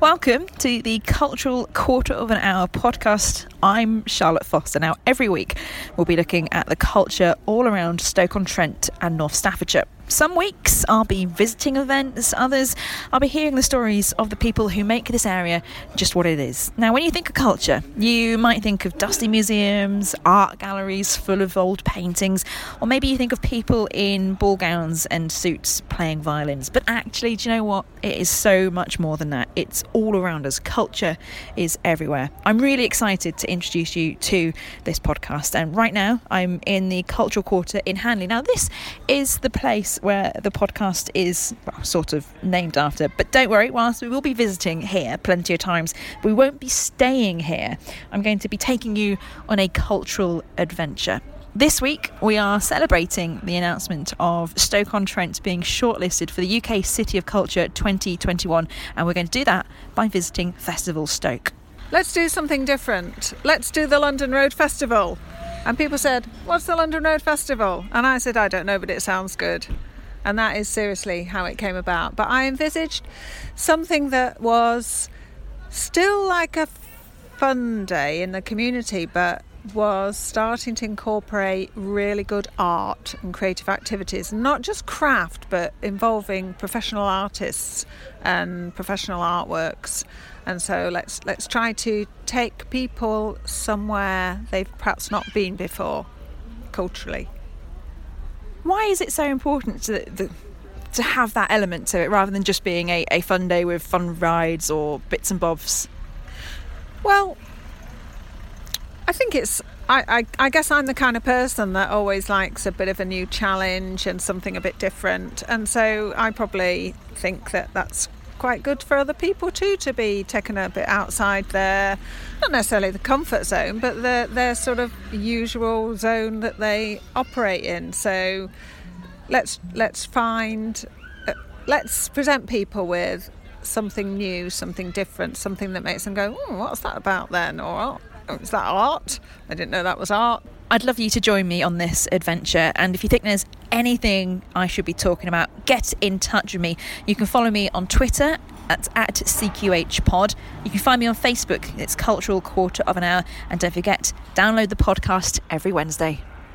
Welcome to the Cultural Quarter of an Hour podcast. I'm Charlotte Foster. Now, every week we'll be looking at the culture all around Stoke on Trent and North Staffordshire. Some weeks I'll be visiting events, others I'll be hearing the stories of the people who make this area just what it is. Now, when you think of culture, you might think of dusty museums, art galleries full of old paintings, or maybe you think of people in ball gowns and suits playing violins. But actually, do you know what? It is so much more than that. It's all around us. Culture is everywhere. I'm really excited to introduce you to this podcast, and right now I'm in the Cultural Quarter in Hanley. Now, this is the place where the podcast is well, sort of named after. But don't worry, whilst we will be visiting here plenty of times, we won't be staying here. I'm going to be taking you on a cultural adventure. This week, we are celebrating the announcement of Stoke on Trent being shortlisted for the UK City of Culture 2021, and we're going to do that by visiting Festival Stoke. Let's do something different. Let's do the London Road Festival. And people said, What's the London Road Festival? And I said, I don't know, but it sounds good. And that is seriously how it came about. But I envisaged something that was still like a fun day in the community, but was starting to incorporate really good art and creative activities, not just craft, but involving professional artists and professional artworks. And so let's let's try to take people somewhere they've perhaps not been before, culturally. Why is it so important to the, to have that element to it rather than just being a, a fun day with fun rides or bits and bobs? Well, I think it's. I, I, I, guess I'm the kind of person that always likes a bit of a new challenge and something a bit different. And so I probably think that that's quite good for other people too to be taken a bit outside their, not necessarily the comfort zone, but their, their sort of usual zone that they operate in. So let's, let's find, uh, let's present people with something new, something different, something that makes them go, oh, what's that about then? Or, Oh, is that art? I didn't know that was art. I'd love you to join me on this adventure. And if you think there's anything I should be talking about, get in touch with me. You can follow me on Twitter at, at CQH Pod. You can find me on Facebook. It's Cultural Quarter of an Hour. And don't forget, download the podcast every Wednesday.